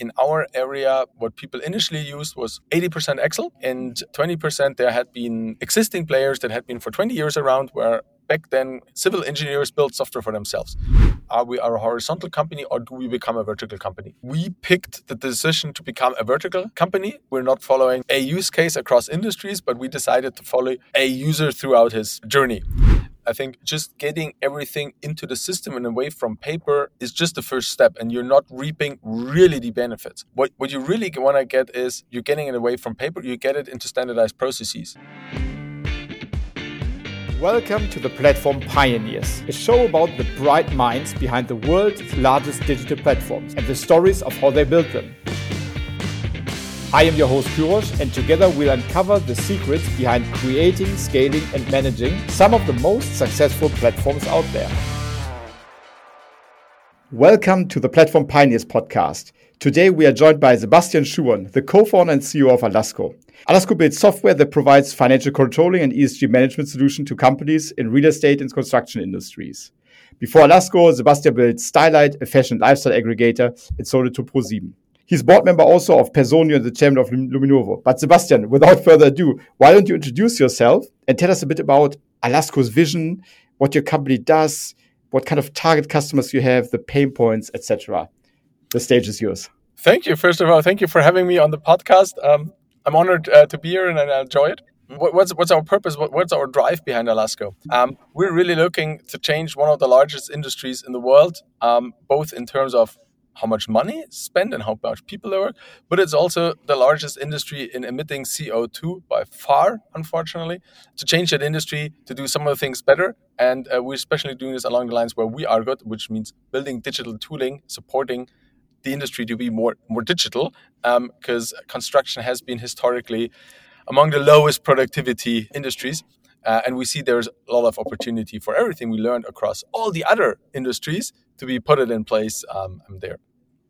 In our area, what people initially used was 80% Excel and 20% there had been existing players that had been for 20 years around where back then civil engineers built software for themselves. Are we a horizontal company or do we become a vertical company? We picked the decision to become a vertical company. We're not following a use case across industries, but we decided to follow a user throughout his journey. I think just getting everything into the system and away from paper is just the first step, and you're not reaping really the benefits. What, what you really want to get is you're getting it away from paper, you get it into standardized processes. Welcome to the Platform Pioneers, a show about the bright minds behind the world's largest digital platforms and the stories of how they built them. I am your host Cyrosch, and together we'll uncover the secrets behind creating, scaling, and managing some of the most successful platforms out there. Welcome to the Platform Pioneers podcast. Today we are joined by Sebastian Schuon, the co-founder and CEO of Alasco. Alasco builds software that provides financial controlling and ESG management solutions to companies in real estate and construction industries. Before Alasco, Sebastian built Stylight, a fashion lifestyle aggregator, and sold it to ProSieben. He's board member also of Personio and the chairman of Luminovo. But Sebastian, without further ado, why don't you introduce yourself and tell us a bit about Alasco's vision, what your company does, what kind of target customers you have, the pain points, etc. The stage is yours. Thank you. First of all, thank you for having me on the podcast. Um, I'm honored uh, to be here and I enjoy it. What's, what's our purpose? what's our drive behind Alasco? Um, we're really looking to change one of the largest industries in the world, um, both in terms of how much money spent and how much people there work, but it's also the largest industry in emitting CO2 by far, unfortunately. To change that industry, to do some of the things better, and uh, we're especially doing this along the lines where we are good, which means building digital tooling, supporting the industry to be more more digital, because um, construction has been historically among the lowest productivity industries. Uh, and we see there's a lot of opportunity for everything we learned across all the other industries to be put it in place um, there.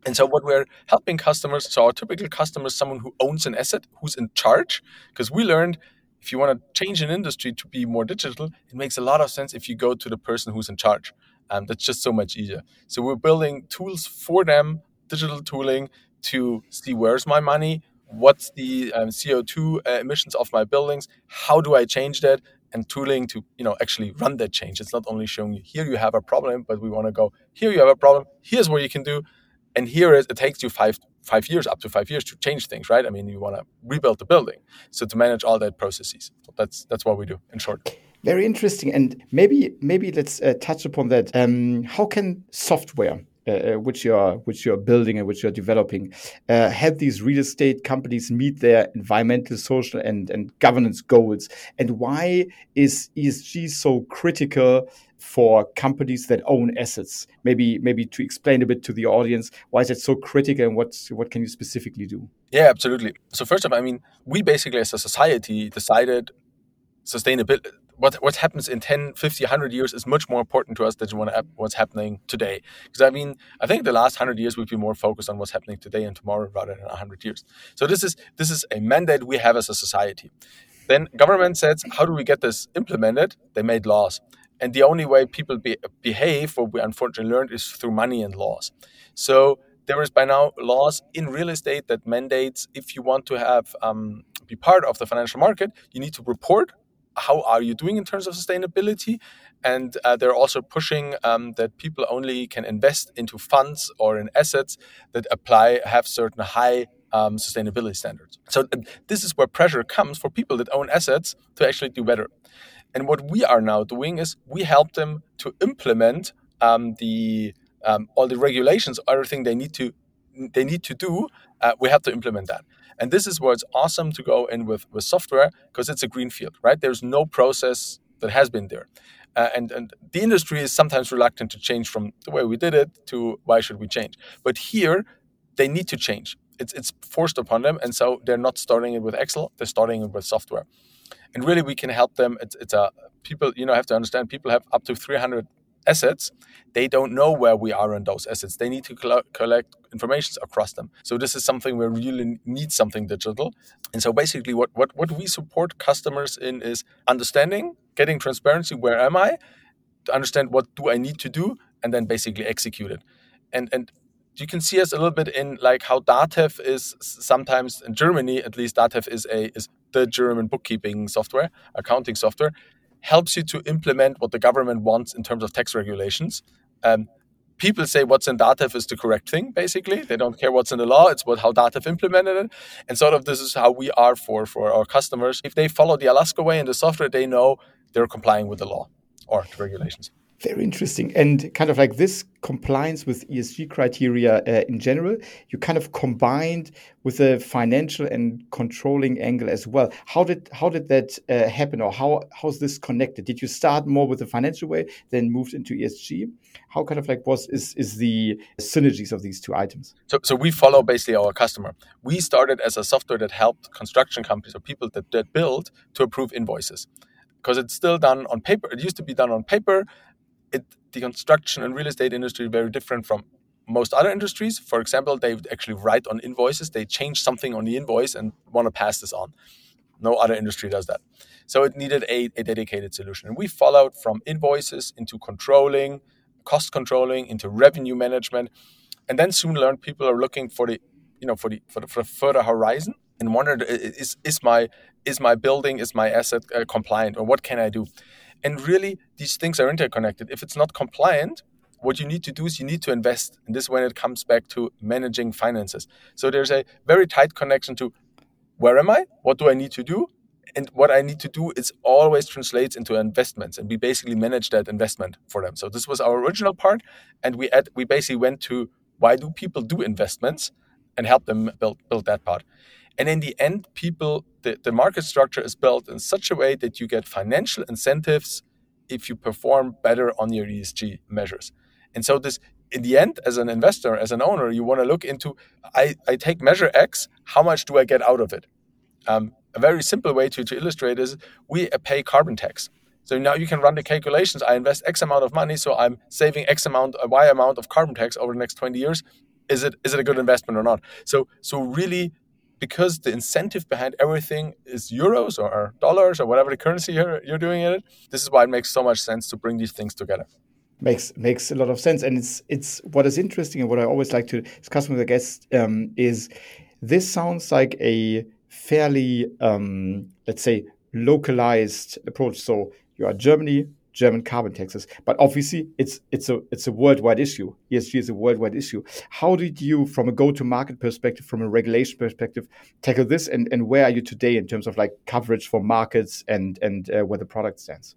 And so, what we're helping customers, so our typical customer is someone who owns an asset, who's in charge, because we learned if you want to change an industry to be more digital, it makes a lot of sense if you go to the person who's in charge. Um, that's just so much easier. So, we're building tools for them, digital tooling to see where's my money, what's the um, CO2 uh, emissions of my buildings, how do I change that, and tooling to you know actually run that change. It's not only showing you here you have a problem, but we want to go here you have a problem. Here's what you can do, and here is it takes you five five years up to five years to change things, right? I mean, you want to rebuild the building, so to manage all that processes. So that's that's what we do in short. Very interesting, and maybe maybe let's uh, touch upon that. Um, how can software uh, uh, which you're which you're building and which you're developing uh, help these real estate companies meet their environmental, social, and and governance goals? And why is ESG so critical for companies that own assets? Maybe maybe to explain a bit to the audience why is it so critical and what what can you specifically do? Yeah, absolutely. So first of all, I mean, we basically as a society decided sustainability what what happens in 10 50 100 years is much more important to us than what's happening today. Because i mean i think the last 100 years we've been more focused on what's happening today and tomorrow rather than 100 years. So this is this is a mandate we have as a society. Then government says how do we get this implemented? They made laws. And the only way people be, behave what we unfortunately learned is through money and laws. So there is by now laws in real estate that mandates if you want to have um, be part of the financial market you need to report how are you doing in terms of sustainability? And uh, they're also pushing um, that people only can invest into funds or in assets that apply have certain high um, sustainability standards. So uh, this is where pressure comes for people that own assets to actually do better. And what we are now doing is we help them to implement um, the um, all the regulations, everything they need to they need to do. Uh, we have to implement that. And this is where it's awesome to go in with, with software because it's a green field, right? There's no process that has been there. Uh, and, and the industry is sometimes reluctant to change from the way we did it to why should we change. But here, they need to change. It's, it's forced upon them. And so they're not starting it with Excel, they're starting it with software. And really, we can help them. It's, it's a people, you know, have to understand people have up to 300 assets, they don't know where we are on those assets. They need to collect information across them. So this is something where we really need something digital. And so basically what, what, what we support customers in is understanding, getting transparency, where am I? To understand what do I need to do, and then basically execute it. And and you can see us a little bit in like how Datev is sometimes in Germany, at least Datev is a is the German bookkeeping software, accounting software, helps you to implement what the government wants in terms of tax regulations. Um, people say what's in Datev is the correct thing, basically. They don't care what's in the law, it's what how Datev implemented it. And sort of this is how we are for, for our customers. If they follow the Alasco way in the software, they know they're complying with the law or the regulations. Very interesting. And kind of like this compliance with ESG criteria uh, in general, you kind of combined with a financial and controlling angle as well. How did how did that uh, happen, or how how's this connected? Did you start more with the financial way, then moved into ESG? How kind of like was is is the synergies of these two items? So so we follow basically our customer. We started as a software that helped construction companies or people that, that build to approve invoices because it's still done on paper. It used to be done on paper it, the construction and real estate industry very different from most other industries. For example, they actually write on invoices. They change something on the invoice and want to pass this on. No other industry does that. So it needed a, a dedicated solution. And we followed from invoices into controlling, cost controlling, into revenue management. And then soon learned people are looking for the, you know, for the for the, for the further horizon and wondered is is my is my building is my asset uh, compliant or what can I do? And really, these things are interconnected. If it's not compliant, what you need to do is you need to invest. And this is when it comes back to managing finances. So there's a very tight connection to where am I? What do I need to do? And what I need to do is always translates into investments, and we basically manage that investment for them. So this was our original part, and we add, we basically went to why do people do investments, and help them build build that part. And in the end, people, the, the market structure is built in such a way that you get financial incentives if you perform better on your ESG measures. And so this in the end, as an investor, as an owner, you want to look into I, I take measure X, how much do I get out of it? Um, a very simple way to, to illustrate is we pay carbon tax. So now you can run the calculations. I invest X amount of money, so I'm saving X amount, a Y amount of carbon tax over the next 20 years. Is it is it a good investment or not? So so really because the incentive behind everything is euros or dollars or whatever the currency you're, you're doing in it, this is why it makes so much sense to bring these things together. Makes makes a lot of sense, and it's it's what is interesting and what I always like to discuss with the guests um, is this sounds like a fairly um, let's say localized approach. So you are Germany, German carbon taxes. But obviously, it's it's a it's a worldwide issue. ESG is a worldwide issue. How did you, from a go-to-market perspective, from a regulation perspective, tackle this? And and where are you today in terms of like coverage for markets and and uh, where the product stands?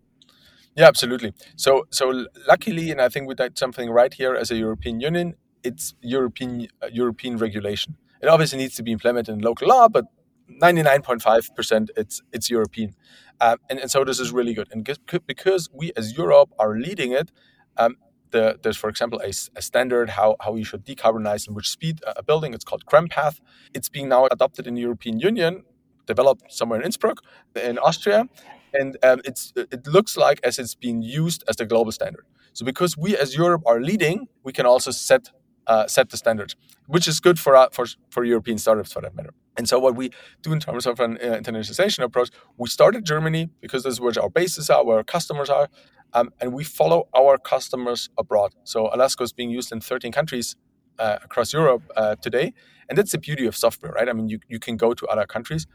Yeah, absolutely. So so luckily, and I think we did something right here as a European Union. It's European uh, European regulation. It obviously needs to be implemented in local law, but 99.5% it's it's European. Um, and, and so this is really good. And because we as Europe are leading it, um, the, there's, for example, a, a, standard how, how you should decarbonize and which speed a building. It's called CRREM-Path. It's being now adopted in the European Union, developed somewhere in Innsbruck, in Austria. And um, it's, it looks like as it's being used as the global standard. So because we as Europe are leading, we can also set uh, set the standards, which is good for, uh, for for European startups for that matter. And so, what we do in terms of an uh, internationalization approach, we start in Germany because this is where our bases are, where our customers are, um, and we follow our customers abroad. So, Alasco is being used in 13 countries uh, across Europe uh, today, and that's the beauty of software, right? I mean, you, you can go to other countries,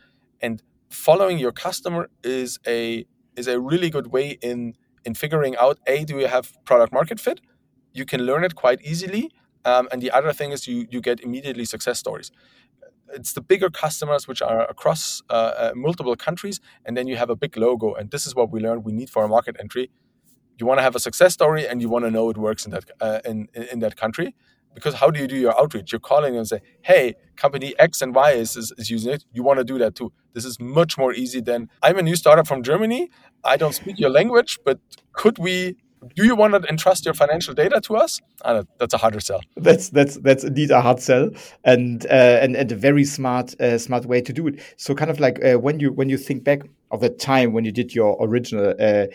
and following your customer is a is a really good way in in figuring out a do you have product market fit you can learn it quite easily um, and the other thing is you you get immediately success stories. It's the bigger customers which are across uh, uh, multiple countries, and then you have a big logo. And this is what we learned we need for a market entry. You want to have a success story, and you want to know it works in that uh, in in that country. Because how do you do your outreach? You're calling and say, "Hey, company X and Y is, is, is using it. You want to do that too." This is much more easy than I'm a new startup from Germany. I don't speak your language, but could we do you want to entrust your financial data to us? Uh, that's a harder sell. That's that's that's indeed a hard sell, and uh, and, and a very smart uh, smart way to do it. So kind of like uh, when you when you think back of the time when you did your original uh,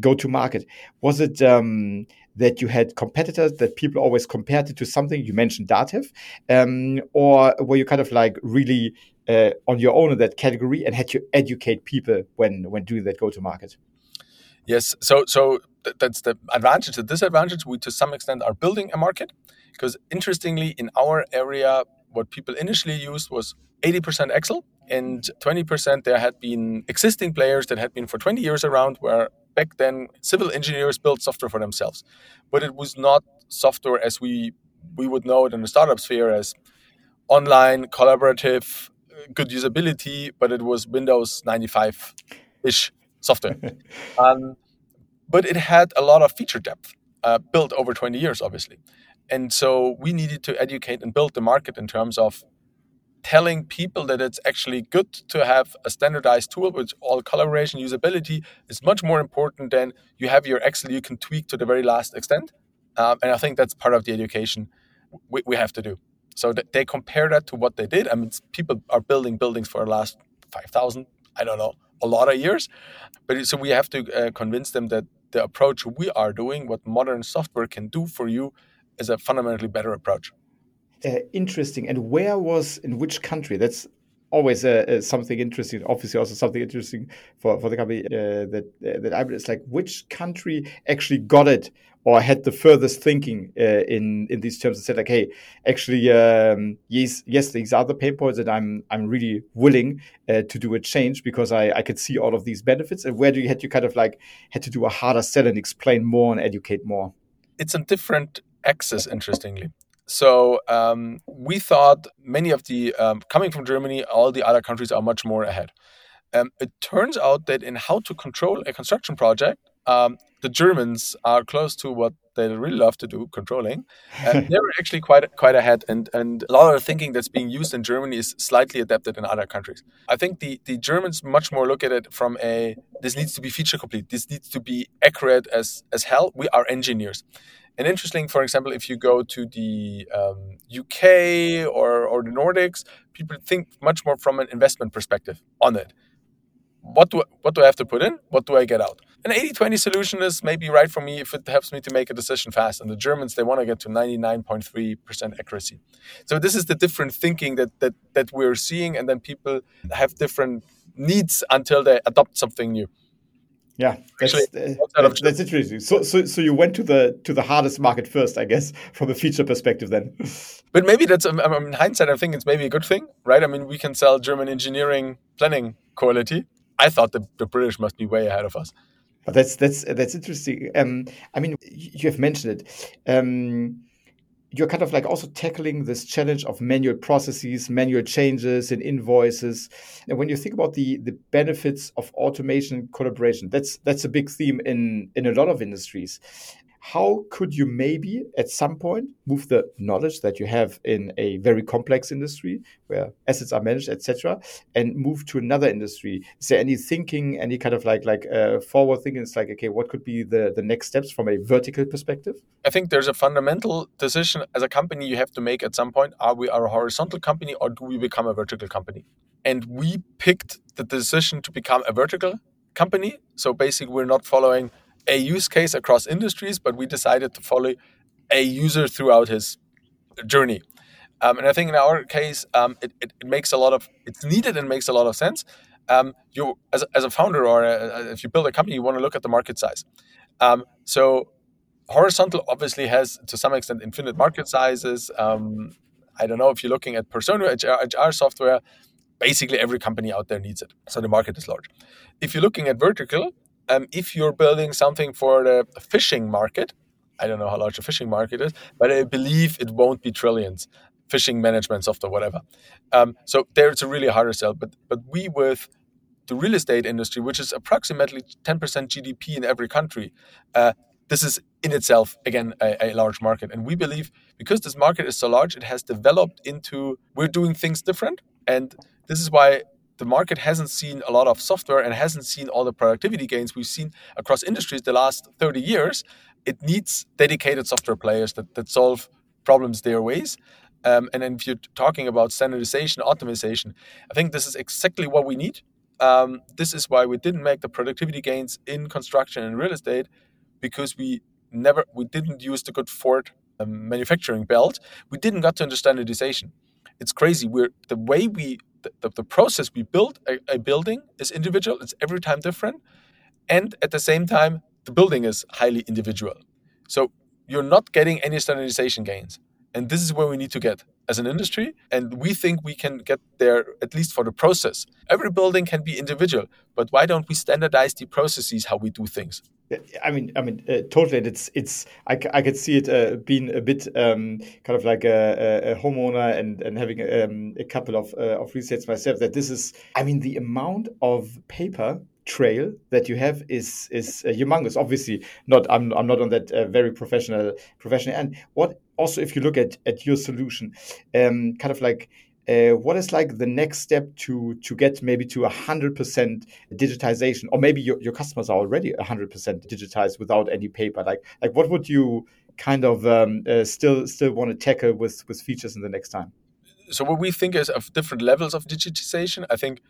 go to market, was it? Um, that you had competitors that people always compared it to something you mentioned Datev, um, or were you kind of like really uh, on your own in that category and had to educate people when when doing that go to market? Yes. So so th- that's the advantage. The disadvantage, we to some extent are building a market because interestingly, in our area, what people initially used was 80% Excel and 20% there had been existing players that had been for 20 years around where back then civil engineers built software for themselves but it was not software as we we would know it in the startup sphere as online collaborative uh, good usability but it was windows 95 ish software um, but it had a lot of feature depth uh, built over 20 years obviously and so we needed to educate and build the market in terms of telling people that it's actually good to have a standardized tool with all collaboration usability is much more important than you have your Excel you can tweak to the very last extent. Um, and I think that's part of the education we, we have to do. So th- they compare that to what they did. I mean, people are building buildings for the last 5,000, I don't know, a lot of years. But so we have to uh, convince them that the approach we are doing, what modern software can do for you, is a fundamentally better approach uh, interesting. And where was in which country? That's always uh, uh, something interesting. Obviously, also something interesting for, for the company uh, that uh, that I it's like which country actually got it or had the furthest thinking uh, in in these terms and said like, hey, actually, um, yes, yes, these are the pain points that I'm I'm really willing uh, to do a change because I I could see all of these benefits. And where do you had to kind of like had to do a harder sell and explain more and educate more? It's a different axis, interestingly. So um, we thought many of the um, coming from Germany, all the other countries are much more ahead. Um, it turns out that in how to control a construction project, um, the Germans are close to what they really love to do, controlling. And they're actually quite quite ahead, and and a lot of the thinking that's being used in Germany is slightly adapted in other countries. I think the the Germans much more look at it from a this needs to be feature complete, this needs to be accurate as as hell. We are engineers, and interesting, for example, if you go to the um, UK or, or the Nordics, people think much more from an investment perspective on it. What do, what do I have to put in? What do I get out? An 80 20 solution is maybe right for me if it helps me to make a decision fast. And the Germans, they want to get to 99.3% accuracy. So this is the different thinking that, that, that we're seeing. And then people have different needs until they adopt something new. Yeah, that's, Actually, uh, that's interesting. So, so, so you went to the to the hardest market first, I guess, from a feature perspective. Then, but maybe that's um, um, in hindsight. I think it's maybe a good thing, right? I mean, we can sell German engineering planning quality. I thought the, the British must be way ahead of us. But that's that's that's interesting. Um, I mean, you have mentioned it. Um, you're kind of like also tackling this challenge of manual processes, manual changes in invoices. And when you think about the the benefits of automation collaboration, that's that's a big theme in in a lot of industries how could you maybe at some point move the knowledge that you have in a very complex industry where assets are managed etc and move to another industry? Is there any thinking any kind of like like uh, forward thinking? It's like okay what could be the the next steps from a vertical perspective? I think there's a fundamental decision as a company you have to make at some point. Are we are a horizontal company or do we become a vertical company? And we picked the decision to become a vertical company. So basically we're not following a use case across industries, but we decided to follow a user throughout his journey. Um, and I think in our case, um, it, it, it, makes a lot of it's needed and makes a lot of sense. Um, you as, as a founder or a, if you build a company, you want to look at the market size. Um, so horizontal obviously has to some extent infinite market sizes. Um, I don't know if you're looking at Personio HR, HR software. Basically, every company out there needs it, so the market is large. If you're looking at vertical, um, if you're building something for the fishing market, I don't know how large the fishing market is, but I believe it won't be trillions. Fishing management software, whatever. Um, so there it's a really harder sell. But but we with the real estate industry, which is approximately 10% GDP in every country, uh, this is in itself again a, a, large market. And we believe because this market is so large, it has developed into we're doing things different. And this is why the market hasn't seen a lot of software and hasn't seen all the productivity gains we've seen across industries the last 30 years. It needs dedicated software players that, that solve problems their ways. Um, and then if you're talking about standardization, optimization, I think this is exactly what we need. Um, this is why we didn't make the productivity gains in construction and real estate because we never we didn't use the good Ford um, manufacturing belt. We didn't got to understand standardization. It's crazy. We're the way we the, the, process we build a, a, building is individual it's every time different And at the same time, the building is highly individual. So you're not getting any standardization gains. And this is where we need to get as an industry. And we think we can get there at least for the process. Every building can be individual, but why don't we standardize the processes how we do things? I mean, I mean, uh, totally. It's, it's. I, I could see it uh, being a bit um, kind of like a, a, homeowner and and having um, a couple of uh, of resets myself. That this is. I mean, the amount of paper trail that you have is is uh, humongous. Obviously, not. I'm I'm not on that uh, very professional professional And What also, if you look at at your solution, um, kind of like uh, what is like the next step to to get maybe to 100% digitization? Or maybe your, your customers are already 100% digitized without any paper. Like like what would you kind of um, uh, still still want to tackle with with features in the next time? So what we think is of different levels of digitization i think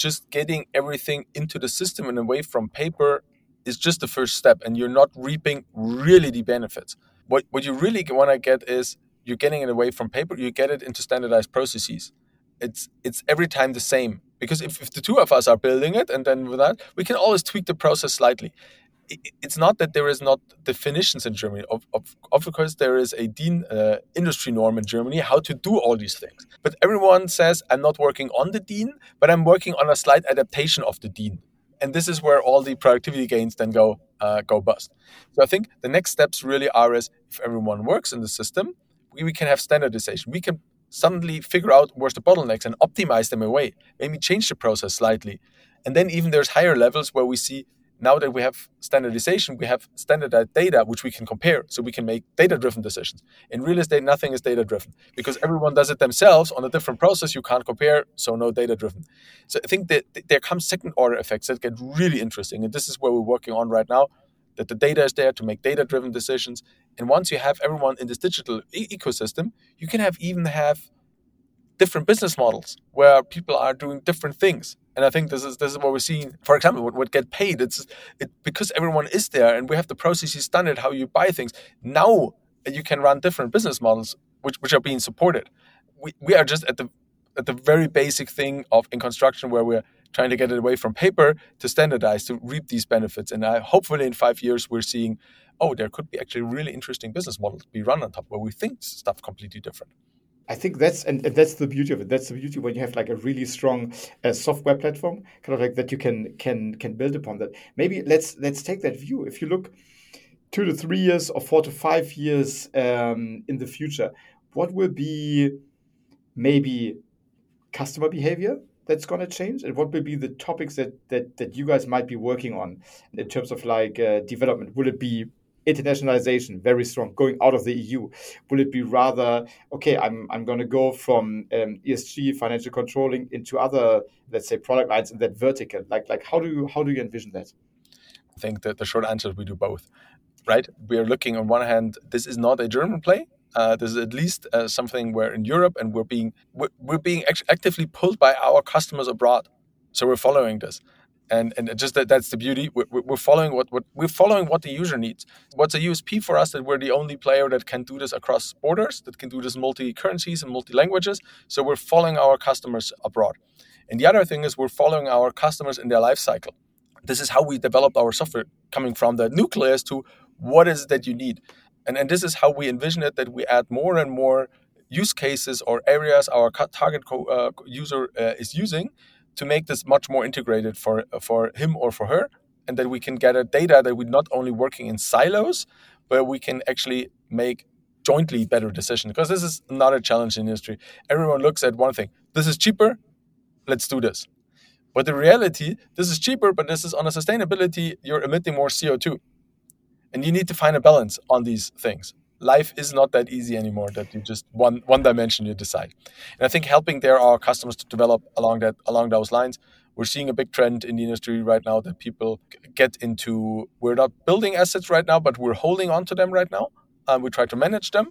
just getting everything into the system and away from paper is just the first step and you're not reaping really the benefits. What what you really want to get is you're getting it away from paper you get it into standardized processes it's it's every time the same because if, if the two of us are building it and then with that we can always tweak the process slightly it's not that there is not definitions in Germany. Of, of, of course, there is a DIN uh, industry norm in Germany how to do all these things. But everyone says, I'm not working on the DIN, but I'm working on a slight adaptation of the DIN. And this is where all the productivity gains then go uh, go bust. So I think the next steps really are as if everyone works in the system, we, can have standardization. We can suddenly figure out where's the bottlenecks and optimize them away, maybe change the process slightly. And then even there's higher levels where we see now that we have standardization, we have standardized data which we can compare, so we can make data-driven decisions. In real estate, nothing is data-driven because everyone does it themselves on a different process. You can't compare, so no data-driven. So I think that there come second-order effects that get really interesting, and this is where we're working on right now that the data is there to make data driven decisions. And once you have everyone in this digital e- ecosystem, you can have even have different business models where people are doing different things. And I think this is this is what we're seeing. For example, what, get paid. It's it because everyone is there and we have the processes standard how you buy things. Now you can run different business models which, which are being supported. We, we are just at the at the very basic thing of in construction where we're trying to get it away from paper to standardize to reap these benefits. And I, hopefully, in five years, we're seeing, oh, there could be actually really interesting business models be run on top where we think stuff completely different. I think that's and, and, that's the beauty of it. That's the beauty when you have like a really strong uh, software platform, kind of like that you can can can build upon that. Maybe let's let's take that view. If you look two to three years or four to five years um, in the future, what will be maybe customer behavior that's going to change? And what will be the topics that, that that you guys might be working on in terms of like uh, development? Will it be internationalization very strong going out of the eu will it be rather okay i'm, I'm going to go from um, esg financial controlling into other let's say product lines in that vertical? Like like how do you how do you envision that? I think that the short answer is we do both right? We are looking on one hand this is not a german play uh, this is at least uh, something where in Europe, and we're being we're, we're being actively pulled by our customers abroad. So we're following this, and and just that that's the beauty. We're, we're following what, what we're following what the user needs. What's a USP for us that we're the only player that can do this across borders, that can do this multi currencies and multi languages. So we're following our customers abroad. And the other thing is we're following our customers in their life cycle. This is how we developed our software, coming from the nucleus to what is it that you need and, and this is how we envision it that we add more and more use cases or areas our target uh, user uh, is using to make this much more integrated for for him or for her. And that we can gather data that we're not only working in silos but we can actually make jointly better decisions. Because this is not a challenge in industry. Everyone looks at one thing this is cheaper let's do this. But the reality this is cheaper but this is on a sustainability you're emitting more co2 and you need to find a balance on these things. Life is not that easy anymore that you just one one dimension you decide. And i think helping there our customers to develop along that along those lines. We're seeing a big trend in the industry right now that people get into we're not building assets right now but we're holding on to them right now. And we try to manage them.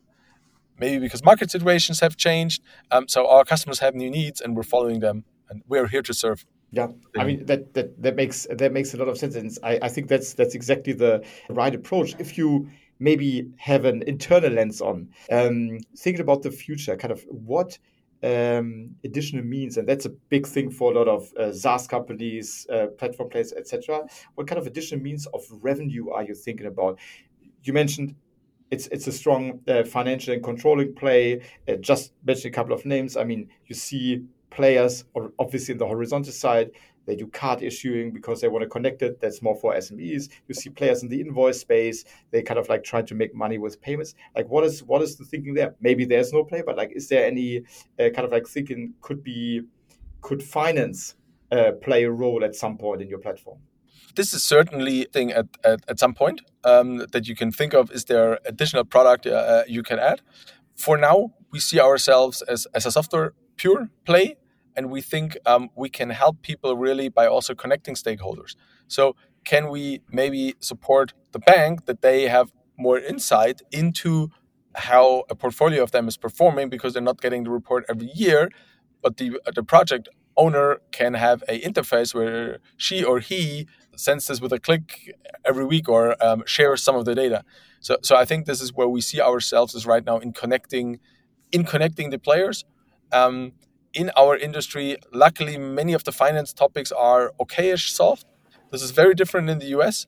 Maybe because market situations have changed. Um, so our customers have new needs and we're following them and we're here to serve yeah, I mean that that that makes that makes a lot of sense, and I, I think that's that's exactly the right approach. If you maybe have an internal lens on, um, thinking about the future, kind of what um, additional means, and that's a big thing for a lot of uh, SaaS companies, uh, platform players, etc. What kind of additional means of revenue are you thinking about? You mentioned it's it's a strong uh, financial and controlling play. Uh, just mention a couple of names. I mean, you see players, or obviously in the horizontal side, they do card issuing because they want to connect it. That's more for SMEs. You see players in the invoice space. They kind of like try to make money with payments. Like, what is what is the thinking there? Maybe there's no play, but like, is there any uh, kind of like thinking could be could finance uh, play a role at some point in your platform? This is certainly thing at, at, at some point um, that you can think of. Is there additional product uh, uh you can add? For now, we see ourselves as, as a software pure play and we think um, we can help people really by also connecting stakeholders. So, can we maybe support the bank that they have more insight into how a portfolio of them is performing because they're not getting the report every year, but the the project owner can have a interface where she or he sends this with a click every week or um, shares some of the data. So, so I think this is where we see ourselves is right now in connecting, in connecting the players. Um, in our industry, luckily, many of the finance topics are okayish solved. This is very different in the US.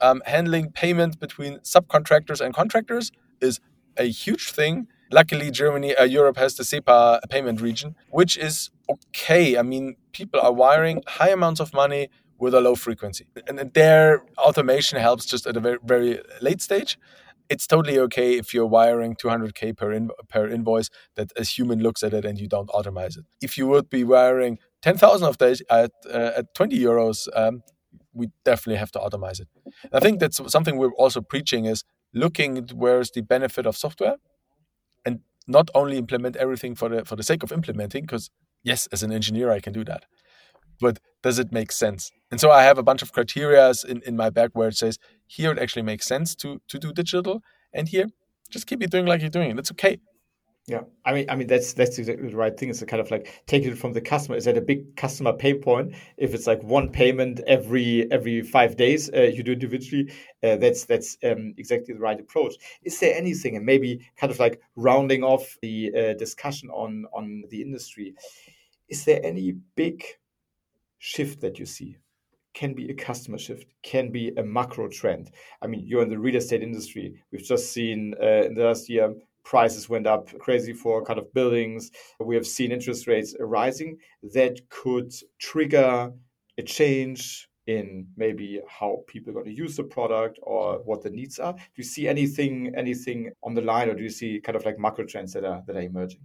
Um, handling payment between subcontractors and contractors is a huge thing. Luckily, Germany, uh, Europe has the SEPA payment region, which is okay. I mean, people are wiring high amounts of money with a low frequency, and their automation helps just at a very, very late stage it's totally okay if you're wiring 200k per in, per invoice that a human looks at it and you don't automate it. If you would be wiring 10,000 of those at uh, at 20 euros, um, we definitely have to automate it. I think that's something we're also preaching is looking at where's the benefit of software, and not only implement everything for the for the sake of implementing. Because yes, as an engineer, I can do that, but does it make sense? And so I have a bunch of criterias in, in my back where it says here it actually makes sense to to do digital, and here just keep it doing like you're doing it. Okay. Yeah, I mean, I mean that's that's exactly the right thing. It's kind of like taking it from the customer. Is that a big customer pain point? If it's like one payment every every five days, uh, you do individually. Uh, that's that's um, exactly the right approach. Is there anything, and maybe kind of like rounding off the uh, discussion on on the industry? Is there any big shift that you see? Can be a customer shift, can be a macro trend. I mean, you're in the real estate industry. We've just seen uh, in the last year prices went up crazy for kind of buildings. We have seen interest rates rising. That could trigger a change in maybe how people are going to use the product or what the needs are. Do you see anything anything on the line, or do you see kind of like macro trends that are that are emerging?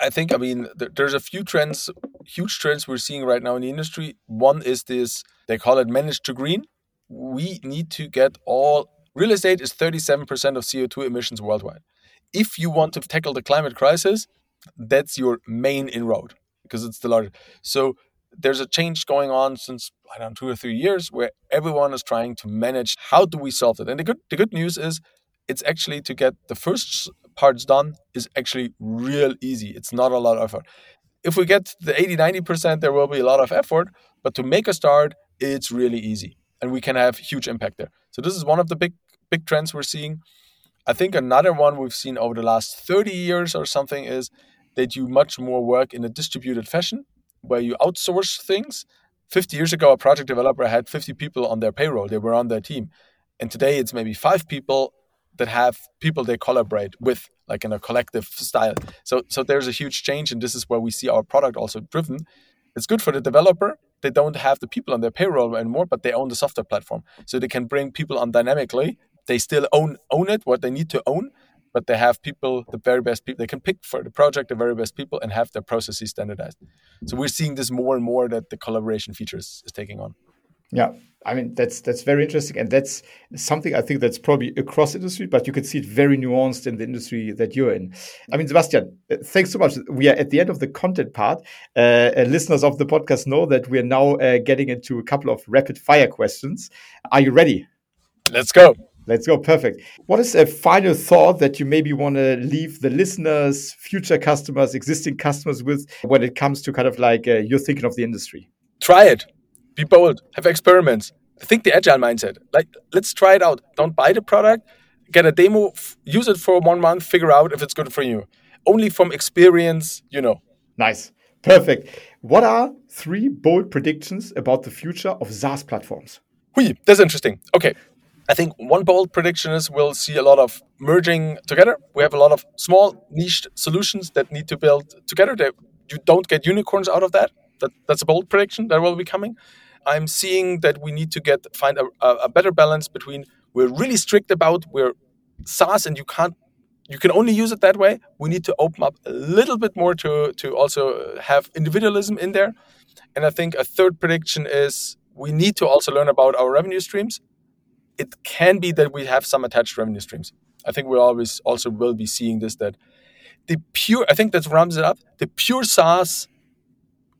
I think I mean there's a few trends, huge trends we're seeing right now in the industry. One is this they call it managed to green. We need to get all real estate is 37% of CO2 emissions worldwide if you want to tackle the climate crisis, that's your main inroad because it's the largest. So there's a change going on since I don't know two or three years where everyone is trying to manage how do we solve it. And the good the good news is it's actually to get the first parts done is actually real easy. It's not a lot of effort. If we get the 80 90%, there will be a lot of effort, but to make a start, it's really easy and we can have huge impact there. So this is one of the big big trends we're seeing. I think another one we've seen over the last 30 years or something is they do much more work in a distributed fashion where you outsource things. 50 years ago, a project developer had 50 people on their payroll, they were on their team. And today it's maybe five people that have people they collaborate with, like in a collective style. So, so there's a huge change, and this is where we see our product also driven. It's good for the developer. They don't have the people on their payroll anymore, but they own the software platform. So they can bring people on dynamically they still own own it what they need to own but they have people the very best people they can pick for the project the very best people and have their processes standardized so we're seeing this more and more that the collaboration features is taking on yeah i mean that's that's very interesting and that's something i think that's probably across industry but you can see it very nuanced in the industry that you're in i mean sebastian uh, thanks so much we are at the end of the content part uh, listeners of the podcast know that we're now uh, getting into a couple of rapid fire questions are you ready let's go Let's go. Perfect. What is a final thought that you maybe want to leave the listeners, future customers, existing customers with when it comes to kind of like uh, you're thinking of the industry? Try it. Be bold. Have experiments. Think the agile mindset. Like, let's try it out. Don't buy the product. Get a demo. Use it for one month. Figure out if it's good for you. only from experience, you know. Nice. Perfect. What are three bold predictions about the future of SaaS platforms? Hui, that's interesting. Okay. I think one bold prediction is we'll see a lot of merging together. We have a lot of small niche solutions that need to build together. That you don't get unicorns out of that. that that's a bold prediction that will be coming. I'm seeing that we need to get find a, a better balance between we're really strict about we're SaaS and you can't you can only use it that way. We need to open up a little bit more to to also have individualism in there. And I think a third prediction is we need to also learn about our revenue streams. It can be that we have some attached revenue streams. I think we always also will be seeing this that the pure I think that rounds it up. The pure SaaS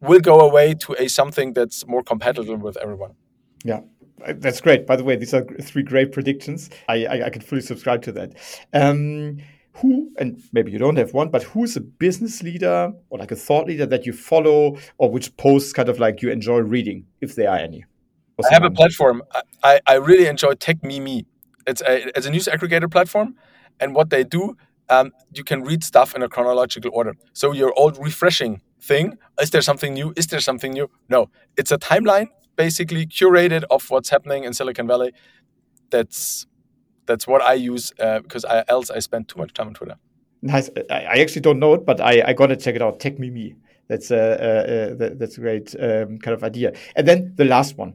will go away to a something that's more compatible with everyone. Yeah, that's great. By the way, these are three great predictions. I I, I can fully subscribe to that. Um, who, and maybe you don't have one, but who's a business leader or like a thought leader that you follow or which posts kind of like you enjoy reading, if there are any? I have a platform. I, I really enjoy Techmeme. It's a, it's a news aggregator platform. And what they do, um, you can read stuff in a chronological order. So you're old refreshing thing, is there something new? Is there something new? No, it's a timeline basically curated of what's happening in Silicon Valley. That's that's what I use uh, because I, else I spend too much time on Twitter. Nice. I actually don't know it, but I, I gotta check it out. Techmeme. That's a uh, uh, that's a great um, kind of idea. And then the last one.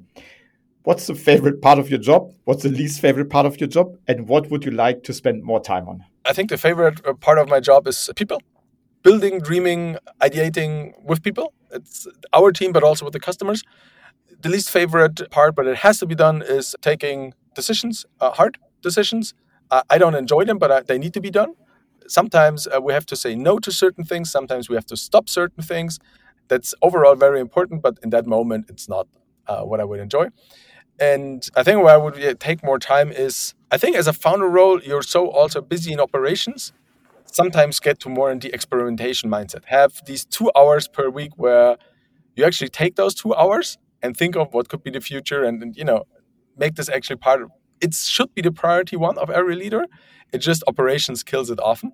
What's the favorite part of your job? What's the least favorite part of your job? And what would you like to spend more time on? I think the favorite uh, part of my job is people, building, dreaming, ideating with people. It's our team, but also with the customers. The least favorite part, but it has to be done, is taking decisions uh, hard decisions. Uh, I don't enjoy them, but I, they need to be done. Sometimes uh, we have to say no to certain things. Sometimes we have to stop certain things. That's overall very important, but in that moment, it's not uh, what I would enjoy. And I think where I would take more time is I think as a founder role, you're so also busy in operations. Sometimes get to more in the experimentation mindset. Have these two hours per week where you actually take those two hours and think of what could be the future and, and you know make this actually part of it should be the priority one of every leader. It just operations kills it often,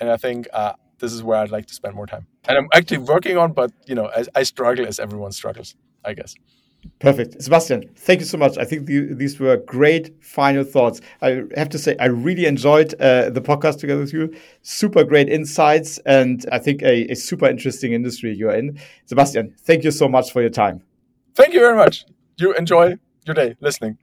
and I think uh, this is where I'd like to spend more time. And I'm actually working on, but you know, I, I struggle as everyone struggles, I guess. Perfect. Sebastian, thank you so much. I think the, these were great final thoughts. I have to say, I really enjoyed uh, the podcast together with you. Super great insights, and I think a, a, super interesting industry you're in. Sebastian, thank you so much for your time. Thank you very much. You enjoy your day listening.